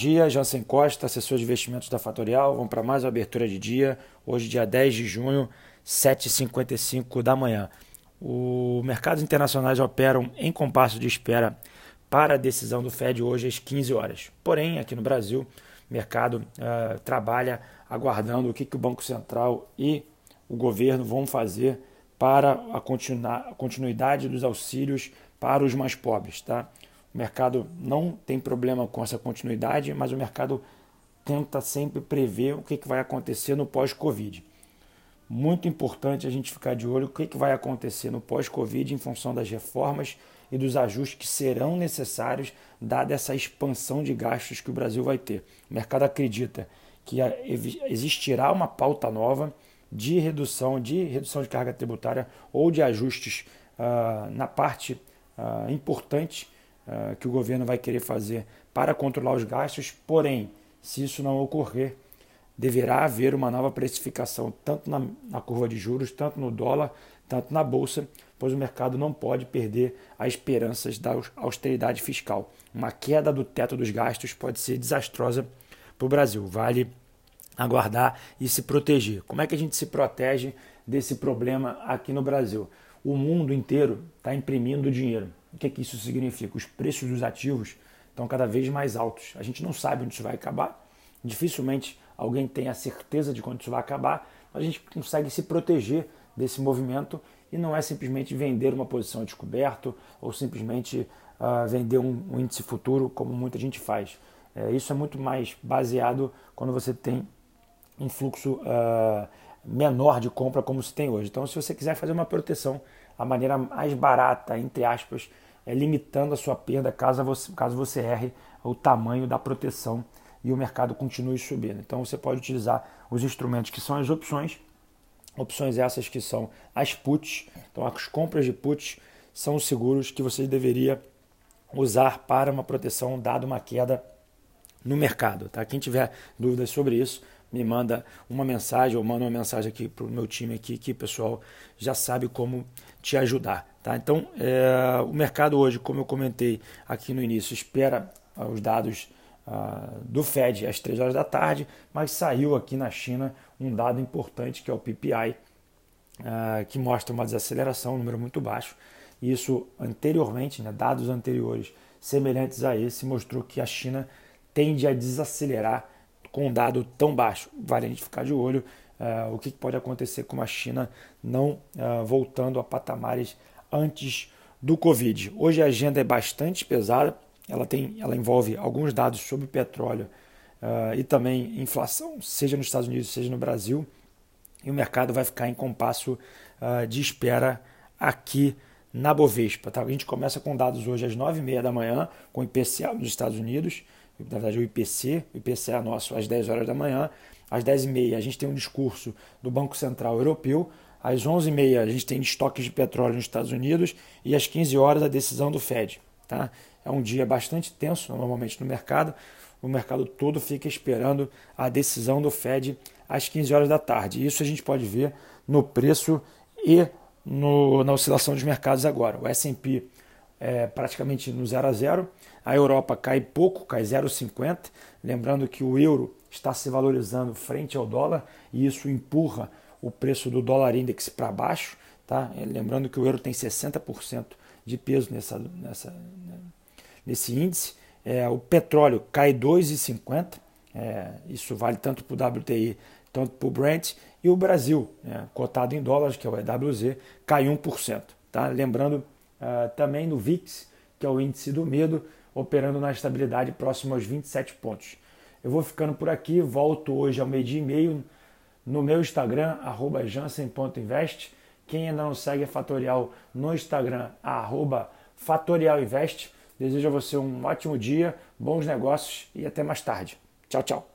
dia, Jansen Costa, assessor de investimentos da Fatorial. Vamos para mais uma abertura de dia. Hoje, dia 10 de junho, 7h55 da manhã. Os mercados internacionais operam em compasso de espera para a decisão do Fed hoje às 15 horas. Porém, aqui no Brasil, o mercado uh, trabalha aguardando o que, que o Banco Central e o governo vão fazer para a continuidade dos auxílios para os mais pobres. Tá? O mercado não tem problema com essa continuidade, mas o mercado tenta sempre prever o que, vai acontecer no pós-Covid. Muito importante a gente ficar de olho o que, que vai acontecer no pós-Covid em função das reformas e dos ajustes que serão necessários, dada essa expansão de gastos que o Brasil vai ter. O mercado acredita que existirá uma pauta nova de redução, de redução de carga tributária ou de ajustes uh, na parte uh, importante uh, que o governo vai querer fazer para controlar os gastos, porém, se isso não ocorrer, deverá haver uma nova precificação tanto na, na, curva de juros, tanto no dólar, tanto na bolsa, pois o mercado não pode perder as esperanças da austeridade fiscal. Uma queda do teto dos gastos pode ser desastrosa para o Brasil. Vale aguardar e se proteger. Como é que a gente se protege desse problema aqui no Brasil? O mundo inteiro está imprimindo dinheiro. O que, é que isso significa? Os preços dos ativos estão cada vez mais altos. A gente não sabe onde isso vai acabar. Dificilmente alguém tem a certeza de quando isso vai acabar, mas a gente consegue se proteger desse movimento e não é simplesmente vender uma posição descoberto ou simplesmente uh, vender um, um, índice futuro como muita gente faz. É, isso é muito mais baseado quando você tem um fluxo uh, menor de compra como se tem hoje. Então, se você quiser fazer uma proteção, a maneira mais barata, entre aspas, é limitando a sua perda caso você, caso você erre o tamanho da proteção e o mercado continue subindo. Então, você pode utilizar os instrumentos que são as opções, opções essas que são as puts. Então, as compras de puts são os seguros que você deveria usar para uma proteção dado uma queda no mercado. Tá? Quem tiver dúvidas sobre isso, me manda uma mensagem ou manda uma mensagem aqui para o meu time aqui, que o pessoal já sabe como te ajudar. Tá? Então, é, o mercado hoje, como eu comentei aqui no início, espera ah, os dados ah, do Fed às 3 horas da tarde, mas saiu aqui na China um dado importante que é o PPI, ah, que mostra uma desaceleração, um número muito baixo. Isso anteriormente, né, dados anteriores semelhantes a esse, mostrou que a China tende a desacelerar com um dado tão baixo. Vale a gente ficar de olho uh, o que pode acontecer com a China não uh, voltando a patamares antes do Covid. Hoje a agenda é bastante pesada, ela, tem, ela envolve alguns dados sobre petróleo uh, e também inflação, seja nos Estados Unidos, seja no Brasil, e o mercado vai ficar em compasso de espera aqui na Bovespa. Tá? A gente começa com dados hoje às 9h30 da manhã, com o IPCA nos Estados Unidos, na verdade o IPC, o IPCA nosso às 10 horas da manhã, às 10h30 a gente tem um discurso do Banco Central Europeu, às 11h30 a gente tem estoques de petróleo nos Estados Unidos e às 15 horas a decisão do Fed. Tá? É um dia bastante tenso normalmente no mercado, o mercado todo fica esperando a decisão do Fed às 15 horas da tarde. Isso a gente pode ver no preço e no, na oscilação dos mercados agora. O S&P é praticamente no 0 a 0, a Europa cai pouco, cai 0,50. Lembrando que o euro está se valorizando frente ao dólar e isso empurra o preço do dólar index para baixo. Tá? Lembrando que o euro tem 60% de peso nessa, nessa, nesse índice. É, o petróleo cai 2,50. É, isso vale tanto para o WTI tanto para o Brent. E o Brasil, é, cotado em dólares, que é o EWZ, cai 1%. Tá? Lembrando também no VIX, que é o índice do medo, operando na estabilidade próximo aos 27 pontos. Eu vou ficando por aqui, volto hoje ao meio-dia e meio no meu Instagram, jansen.invest. Quem ainda não segue a Fatorial no Instagram, fatorialinvest. Desejo a você um ótimo dia, bons negócios e até mais tarde. Tchau, tchau.